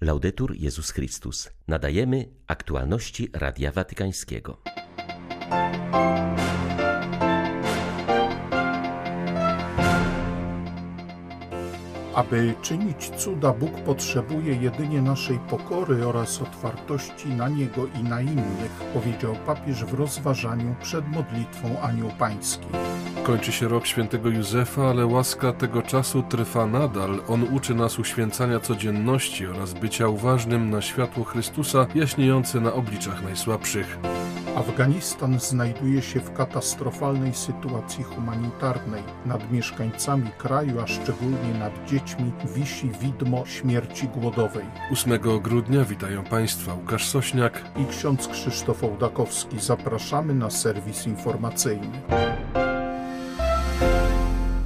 Laudetur Jezus Chrystus. Nadajemy aktualności Radia Watykańskiego. Aby czynić cuda, Bóg potrzebuje jedynie naszej pokory oraz otwartości na Niego i na innych, powiedział papież w rozważaniu przed modlitwą Anioł Pański. Kończy się rok świętego Józefa, ale łaska tego czasu trwa nadal. On uczy nas uświęcania codzienności oraz bycia uważnym na światło Chrystusa jaśniejące na obliczach najsłabszych. Afganistan znajduje się w katastrofalnej sytuacji humanitarnej. Nad mieszkańcami kraju, a szczególnie nad dziećmi, wisi widmo śmierci głodowej. 8 grudnia witają Państwa Łukasz Sośniak i ksiądz Krzysztof Ołdakowski. Zapraszamy na serwis informacyjny.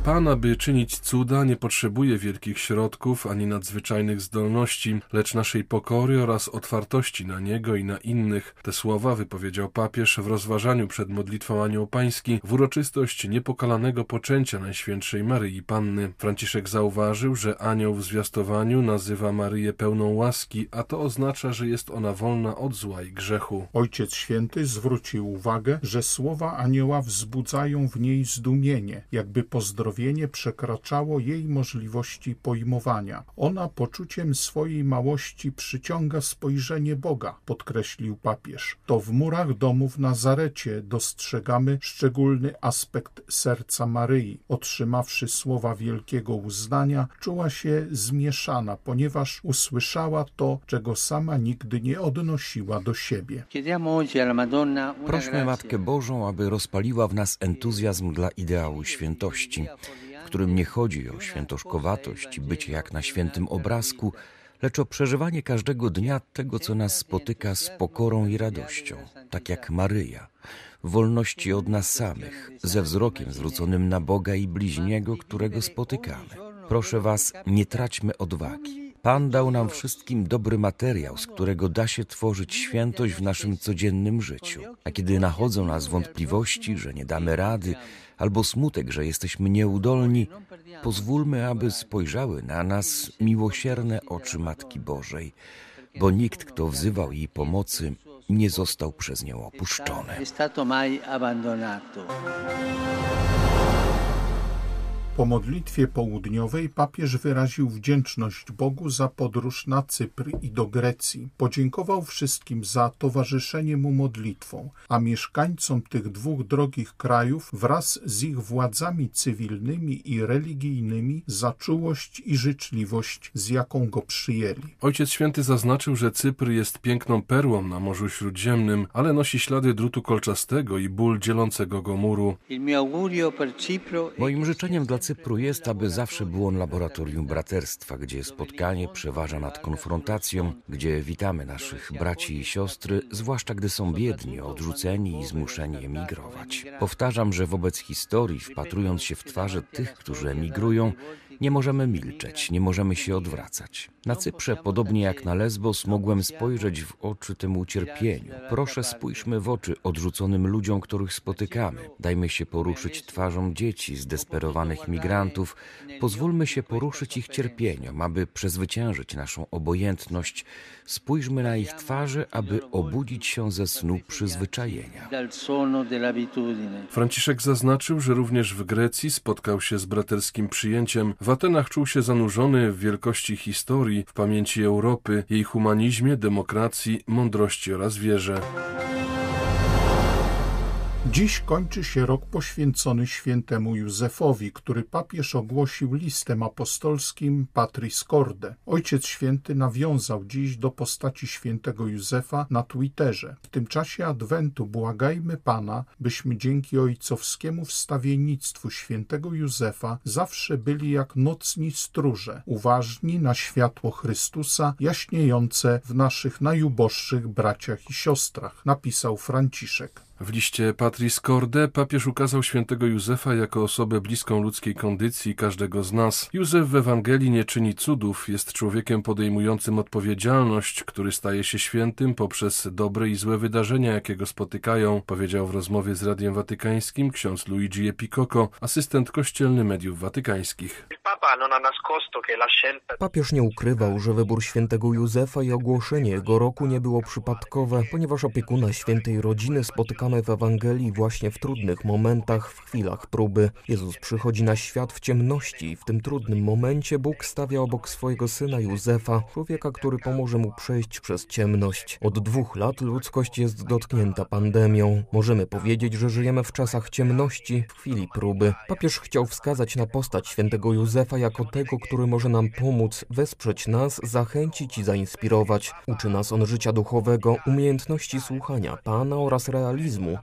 Pan, aby czynić cuda, nie potrzebuje wielkich środków ani nadzwyczajnych zdolności, lecz naszej pokory oraz otwartości na Niego i na innych. Te słowa wypowiedział papież w rozważaniu przed modlitwą Anioł Pański w uroczystość niepokalanego poczęcia Najświętszej Maryi Panny. Franciszek zauważył, że anioł w zwiastowaniu nazywa Maryję pełną łaski, a to oznacza, że jest ona wolna od zła i grzechu. Ojciec Święty zwrócił uwagę, że słowa anioła wzbudzają w niej zdumienie, jakby pozdrowienie uzdrowienie przekraczało jej możliwości pojmowania. Ona poczuciem swojej małości przyciąga spojrzenie Boga, podkreślił papież. To w murach domu w Nazarecie dostrzegamy szczególny aspekt serca Maryi. Otrzymawszy słowa wielkiego uznania, czuła się zmieszana, ponieważ usłyszała to, czego sama nigdy nie odnosiła do siebie. Prośmy Matkę Bożą, aby rozpaliła w nas entuzjazm dla ideału świętości którym nie chodzi o świętoszkowatość i bycie jak na świętym obrazku, lecz o przeżywanie każdego dnia tego, co nas spotyka z pokorą i radością, tak jak Maryja, w wolności od nas samych, ze wzrokiem zwróconym na Boga i bliźniego, którego spotykamy. Proszę Was, nie traćmy odwagi. Pan dał nam wszystkim dobry materiał, z którego da się tworzyć świętość w naszym codziennym życiu. A kiedy nachodzą nas wątpliwości, że nie damy rady, albo smutek, że jesteśmy nieudolni, pozwólmy, aby spojrzały na nas miłosierne oczy Matki Bożej, bo nikt, kto wzywał jej pomocy, nie został przez nią opuszczony. Po modlitwie południowej papież wyraził wdzięczność Bogu za podróż na Cypr i do Grecji. Podziękował wszystkim za towarzyszenie mu modlitwą, a mieszkańcom tych dwóch drogich krajów wraz z ich władzami cywilnymi i religijnymi za czułość i życzliwość, z jaką go przyjęli. Ojciec Święty zaznaczył, że Cypr jest piękną perłą na Morzu Śródziemnym, ale nosi ślady drutu kolczastego i ból dzielącego go muru. Moim życzeniem dla Cypru jest, aby zawsze było on laboratorium braterstwa, gdzie spotkanie przeważa nad konfrontacją, gdzie witamy naszych braci i siostry, zwłaszcza gdy są biedni, odrzuceni i zmuszeni emigrować. Powtarzam, że wobec historii, wpatrując się w twarze tych, którzy emigrują, nie możemy milczeć, nie możemy się odwracać. Na Cyprze, podobnie jak na Lesbos, mogłem spojrzeć w oczy temu cierpieniu. Proszę, spójrzmy w oczy odrzuconym ludziom, których spotykamy. Dajmy się poruszyć twarzą dzieci, zdesperowanych migrantów. Pozwólmy się poruszyć ich cierpieniom, aby przezwyciężyć naszą obojętność. Spójrzmy na ich twarze, aby obudzić się ze snu przyzwyczajenia. Franciszek zaznaczył, że również w Grecji spotkał się z braterskim przyjęciem. W Atenach czuł się zanurzony w wielkości historii, w pamięci Europy, jej humanizmie, demokracji, mądrości oraz wierze. Dziś kończy się rok poświęcony świętemu Józefowi, który papież ogłosił listem apostolskim Patris Corde. Ojciec Święty nawiązał dziś do postaci świętego Józefa na Twitterze. W tym czasie Adwentu błagajmy Pana, byśmy dzięki ojcowskiemu wstawiennictwu świętego Józefa zawsze byli jak nocni stróże, uważni na światło Chrystusa jaśniejące w naszych najuboższych braciach i siostrach, napisał Franciszek. W liście Patris Corde papież ukazał świętego Józefa jako osobę bliską ludzkiej kondycji każdego z nas. Józef w Ewangelii nie czyni cudów, jest człowiekiem podejmującym odpowiedzialność, który staje się świętym poprzez dobre i złe wydarzenia, jakie go spotykają, powiedział w rozmowie z Radiem Watykańskim ksiądz Luigi Epicoco, asystent kościelny mediów watykańskich. Papież nie ukrywał, że wybór świętego Józefa i ogłoszenie jego roku nie było przypadkowe, ponieważ opiekuna świętej rodziny spotykamy w Ewangelii właśnie w trudnych momentach, w chwilach próby. Jezus przychodzi na świat w ciemności i w tym trudnym momencie Bóg stawia obok swojego syna Józefa, człowieka, który pomoże mu przejść przez ciemność. Od dwóch lat ludzkość jest dotknięta pandemią. Możemy powiedzieć, że żyjemy w czasach ciemności, w chwili próby. Papież chciał wskazać na postać świętego Józefa jako tego, który może nam pomóc, wesprzeć nas, zachęcić i zainspirować. Uczy nas on życia duchowego, umiejętności słuchania Pana oraz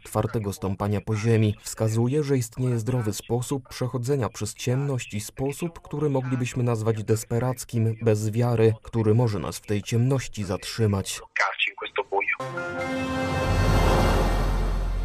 twardego stąpania po ziemi. Wskazuje, że istnieje zdrowy sposób przechodzenia przez ciemność i sposób, który moglibyśmy nazwać desperackim, bez wiary, który może nas w tej ciemności zatrzymać.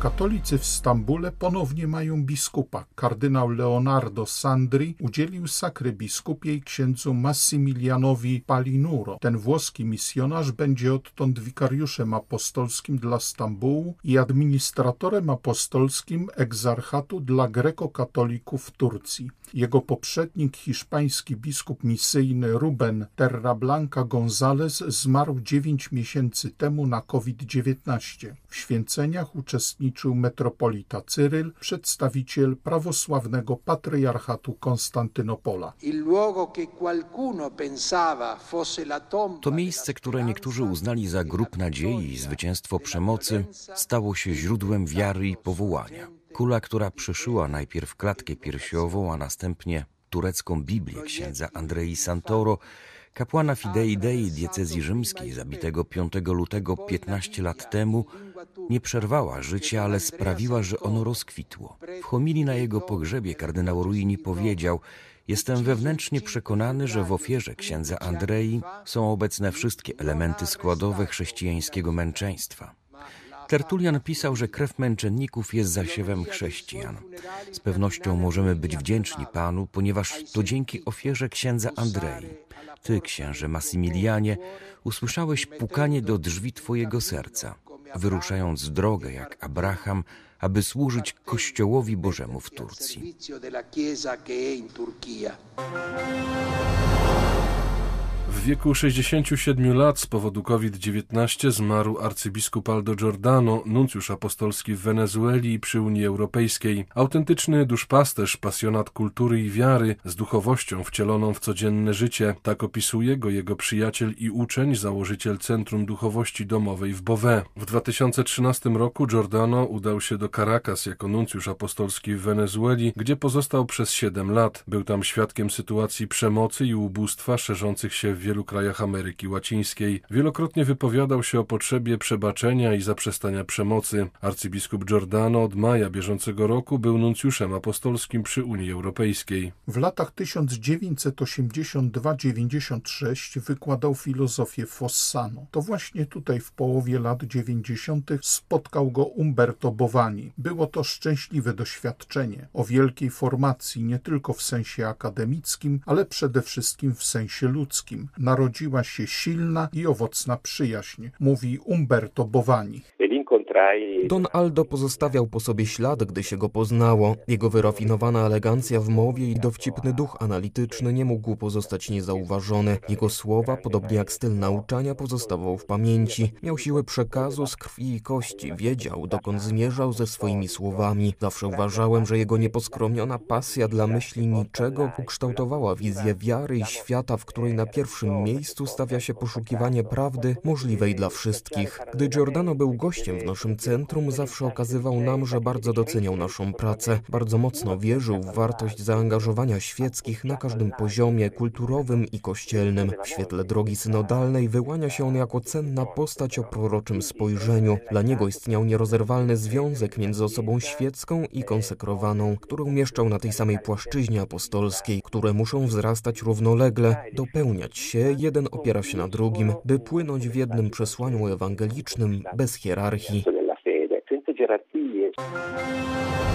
Katolicy w Stambule ponownie mają biskupa. Kardynał Leonardo Sandri udzielił sakry biskupiej księdzu Massimilianowi Palinuro. Ten włoski misjonarz będzie odtąd wikariuszem apostolskim dla Stambułu i administratorem apostolskim egzarchatu dla grekokatolików w Turcji. Jego poprzednik, hiszpański biskup misyjny Ruben Terrablanca González zmarł 9 miesięcy temu na COVID-19. W święceniach uczestniczył metropolita Cyryl, przedstawiciel prawosławnego patriarchatu Konstantynopola. To miejsce, które niektórzy uznali za grób nadziei i zwycięstwo przemocy, stało się źródłem wiary i powołania. Kula, która przeszyła najpierw klatkę piersiową, a następnie turecką Biblię księdza Andrei Santoro, kapłana Fidei Dei diecezji rzymskiej, zabitego 5 lutego 15 lat temu, nie przerwała życia, ale sprawiła, że ono rozkwitło. W homilii na jego pogrzebie kardynał Ruini powiedział Jestem wewnętrznie przekonany, że w ofierze księdza Andrei są obecne wszystkie elementy składowe chrześcijańskiego męczeństwa. Tertulian pisał, że krew męczenników jest zasiewem chrześcijan. Z pewnością możemy być wdzięczni Panu, ponieważ to dzięki ofierze księdza Andrei, Ty, księże Massimilianie, usłyszałeś pukanie do drzwi Twojego serca, wyruszając drogę jak Abraham, aby służyć Kościołowi Bożemu w Turcji. Wieku 67 lat z powodu COVID-19 zmarł arcybiskup Aldo Giordano, nuncjusz apostolski w Wenezueli i przy Unii Europejskiej. Autentyczny duszpasterz, pasjonat kultury i wiary, z duchowością wcieloną w codzienne życie. Tak opisuje go jego przyjaciel i uczeń, założyciel Centrum Duchowości Domowej w Beauvais. W 2013 roku Giordano udał się do Caracas jako nuncjusz apostolski w Wenezueli, gdzie pozostał przez 7 lat. Był tam świadkiem sytuacji przemocy i ubóstwa szerzących się w wielu krajach Ameryki Łacińskiej. Wielokrotnie wypowiadał się o potrzebie przebaczenia i zaprzestania przemocy. Arcybiskup Giordano od maja bieżącego roku był nuncjuszem apostolskim przy Unii Europejskiej. W latach 1982-96 wykładał filozofię Fossano. To właśnie tutaj w połowie lat 90. spotkał go Umberto Bovani. Było to szczęśliwe doświadczenie o wielkiej formacji nie tylko w sensie akademickim, ale przede wszystkim w sensie ludzkim narodziła się silna i owocna przyjaźń, mówi Umberto Bovani. Don Aldo pozostawiał po sobie ślad, gdy się go poznało. Jego wyrafinowana elegancja w mowie i dowcipny duch analityczny nie mógł pozostać niezauważony. Jego słowa, podobnie jak styl nauczania, pozostawał w pamięci. Miał siłę przekazu z krwi i kości, wiedział, dokąd zmierzał ze swoimi słowami. Zawsze uważałem, że jego nieposkromiona pasja dla myśli niczego ukształtowała wizję wiary i świata, w której na pierwszym miejscu stawia się poszukiwanie prawdy możliwej dla wszystkich. Gdy Giordano był gościem w naszym centrum, zawsze okazywał nam, że bardzo doceniał naszą pracę. Bardzo mocno wierzył w wartość zaangażowania świeckich na każdym poziomie kulturowym i kościelnym. W świetle drogi synodalnej wyłania się on jako cenna postać o proroczym spojrzeniu. Dla niego istniał nierozerwalny związek między osobą świecką i konsekrowaną, który umieszczał na tej samej płaszczyźnie apostolskiej, które muszą wzrastać równolegle, dopełniać się, jeden opiera się na drugim, by płynąć w jednym przesłaniu ewangelicznym bez hierarchii. Beijo.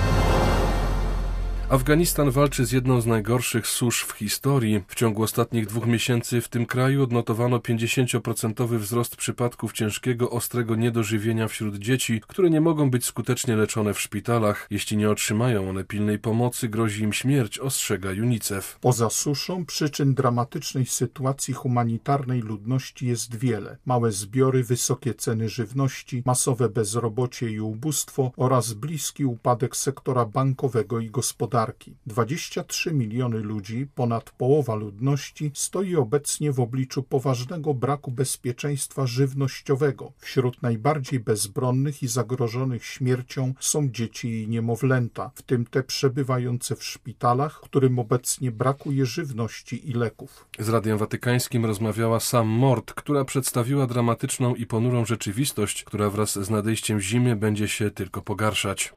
Afganistan walczy z jedną z najgorszych susz w historii. W ciągu ostatnich dwóch miesięcy w tym kraju odnotowano 50% wzrost przypadków ciężkiego, ostrego niedożywienia wśród dzieci, które nie mogą być skutecznie leczone w szpitalach. Jeśli nie otrzymają one pilnej pomocy, grozi im śmierć, ostrzega UNICEF. Poza suszą przyczyn dramatycznej sytuacji humanitarnej ludności jest wiele. Małe zbiory, wysokie ceny żywności, masowe bezrobocie i ubóstwo oraz bliski upadek sektora bankowego i gospodarczego gospodarki. 23 miliony ludzi, ponad połowa ludności, stoi obecnie w obliczu poważnego braku bezpieczeństwa żywnościowego. Wśród najbardziej bezbronnych i zagrożonych śmiercią są dzieci i niemowlęta, w tym te przebywające w szpitalach, którym obecnie brakuje żywności i leków. Z Radiem Watykańskim rozmawiała Sam Mort, która przedstawiła dramatyczną i ponurą rzeczywistość, która wraz z nadejściem zimy będzie się tylko pogarszać.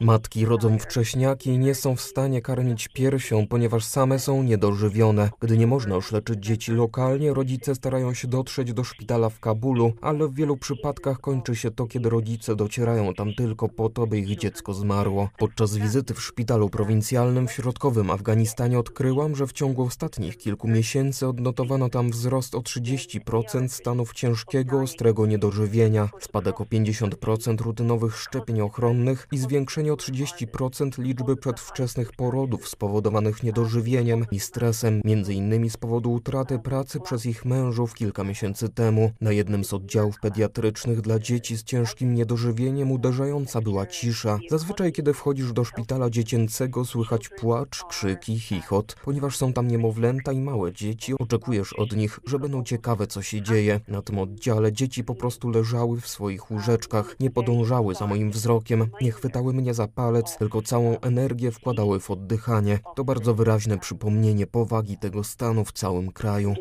Matki rodzą wcześniaki i nie są w stanie karmić piersią, ponieważ same są niedożywione. Gdy nie można już leczyć dzieci lokalnie, rodzice starają się dotrzeć do szpitala w Kabulu, ale w wielu przypadkach kończy się to, kiedy rodzice docierają tam tylko po to, by ich dziecko zmarło. Podczas wizyty w szpitalu prowincjalnym w środkowym Afganistanie odkryłam, że w ciągu ostatnich kilku miesięcy odnotowano tam wzrost o 30% stanów ciężkiego, ostrego niedożywienia, spadek o 50% rutynowych szczepień ochronnych i zwiększenie o 30% liczby przedwczesnych porodów spowodowanych niedożywieniem i stresem, innymi z powodu utraty pracy przez ich mężów kilka miesięcy temu. Na jednym z oddziałów pediatrycznych dla dzieci z ciężkim niedożywieniem uderzająca była cisza. Zazwyczaj, kiedy wchodzisz do szpitala dziecięcego, słychać płacz, krzyki, chichot. Ponieważ są tam niemowlęta i małe dzieci, oczekujesz od nich, że będą ciekawe, co się dzieje. Na tym oddziale dzieci po prostu leżały w swoich łóżeczkach, nie podążały za moim wzrokiem, nie chwytały mnie za palec, tylko całą energię wkładały w oddychanie. To bardzo wyraźne przypomnienie powagi tego stanu w całym kraju.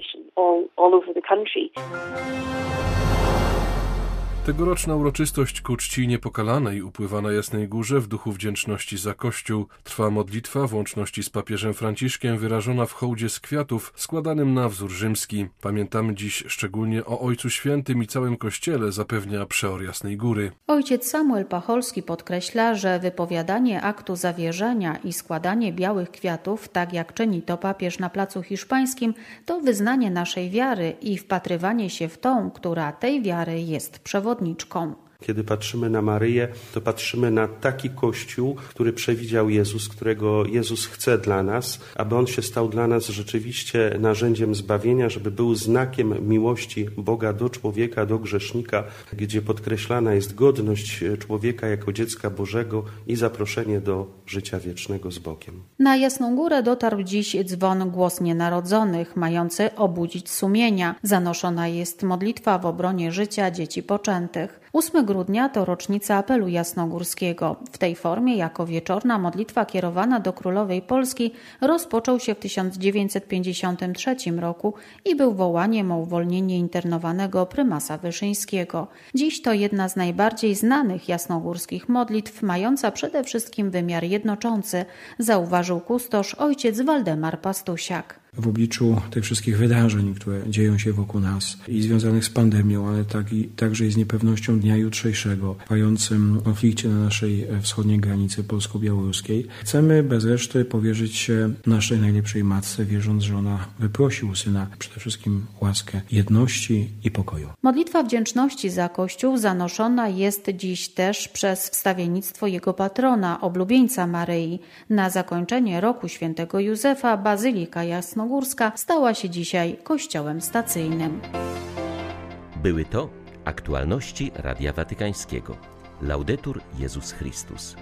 Tegoroczna uroczystość ku czci niepokalanej upływa na Jasnej Górze w duchu wdzięczności za Kościół. Trwa modlitwa w łączności z papieżem Franciszkiem wyrażona w hołdzie z kwiatów składanym na wzór rzymski. Pamiętamy dziś szczególnie o Ojcu Świętym i całym Kościele, zapewnia przeor Jasnej Góry. Ojciec Samuel Pacholski podkreśla, że wypowiadanie aktu zawierzenia i składanie białych kwiatów, tak jak czyni to papież na Placu Hiszpańskim, to wyznanie naszej wiary i wpatrywanie się w tą, która tej wiary jest przewodniczącą przewodniczką. Kiedy patrzymy na Maryję, to patrzymy na taki Kościół, który przewidział Jezus, którego Jezus chce dla nas, aby On się stał dla nas rzeczywiście narzędziem zbawienia, żeby był znakiem miłości Boga do człowieka, do grzesznika, gdzie podkreślana jest godność człowieka jako dziecka Bożego i zaproszenie do życia wiecznego z Bogiem. Na Jasną Górę dotarł dziś dzwon Głos Nienarodzonych, mający obudzić sumienia. Zanoszona jest modlitwa w obronie życia dzieci poczętych. 8 grudnia to rocznica apelu jasnogórskiego. W tej formie, jako wieczorna modlitwa kierowana do królowej Polski, rozpoczął się w 1953 roku i był wołaniem o uwolnienie internowanego prymasa Wyszyńskiego. Dziś to jedna z najbardziej znanych jasnogórskich modlitw, mająca przede wszystkim wymiar jednoczący, zauważył kustosz ojciec Waldemar Pastusiak w obliczu tych wszystkich wydarzeń, które dzieją się wokół nas i związanych z pandemią, ale tak i, także i z niepewnością dnia jutrzejszego, trwającym konflikcie na naszej e, wschodniej granicy polsko-białoruskiej. Chcemy bez reszty powierzyć się naszej najlepszej matce, wierząc, że ona wyprosi u Syna przede wszystkim łaskę jedności i pokoju. Modlitwa wdzięczności za Kościół zanoszona jest dziś też przez wstawiennictwo jego patrona, oblubieńca Maryi. Na zakończenie roku świętego Józefa Bazylika Jasno Jasnogórska stała się dzisiaj kościołem stacyjnym. Były to aktualności Radia Watykańskiego. Laudetur Jezus Chrystus.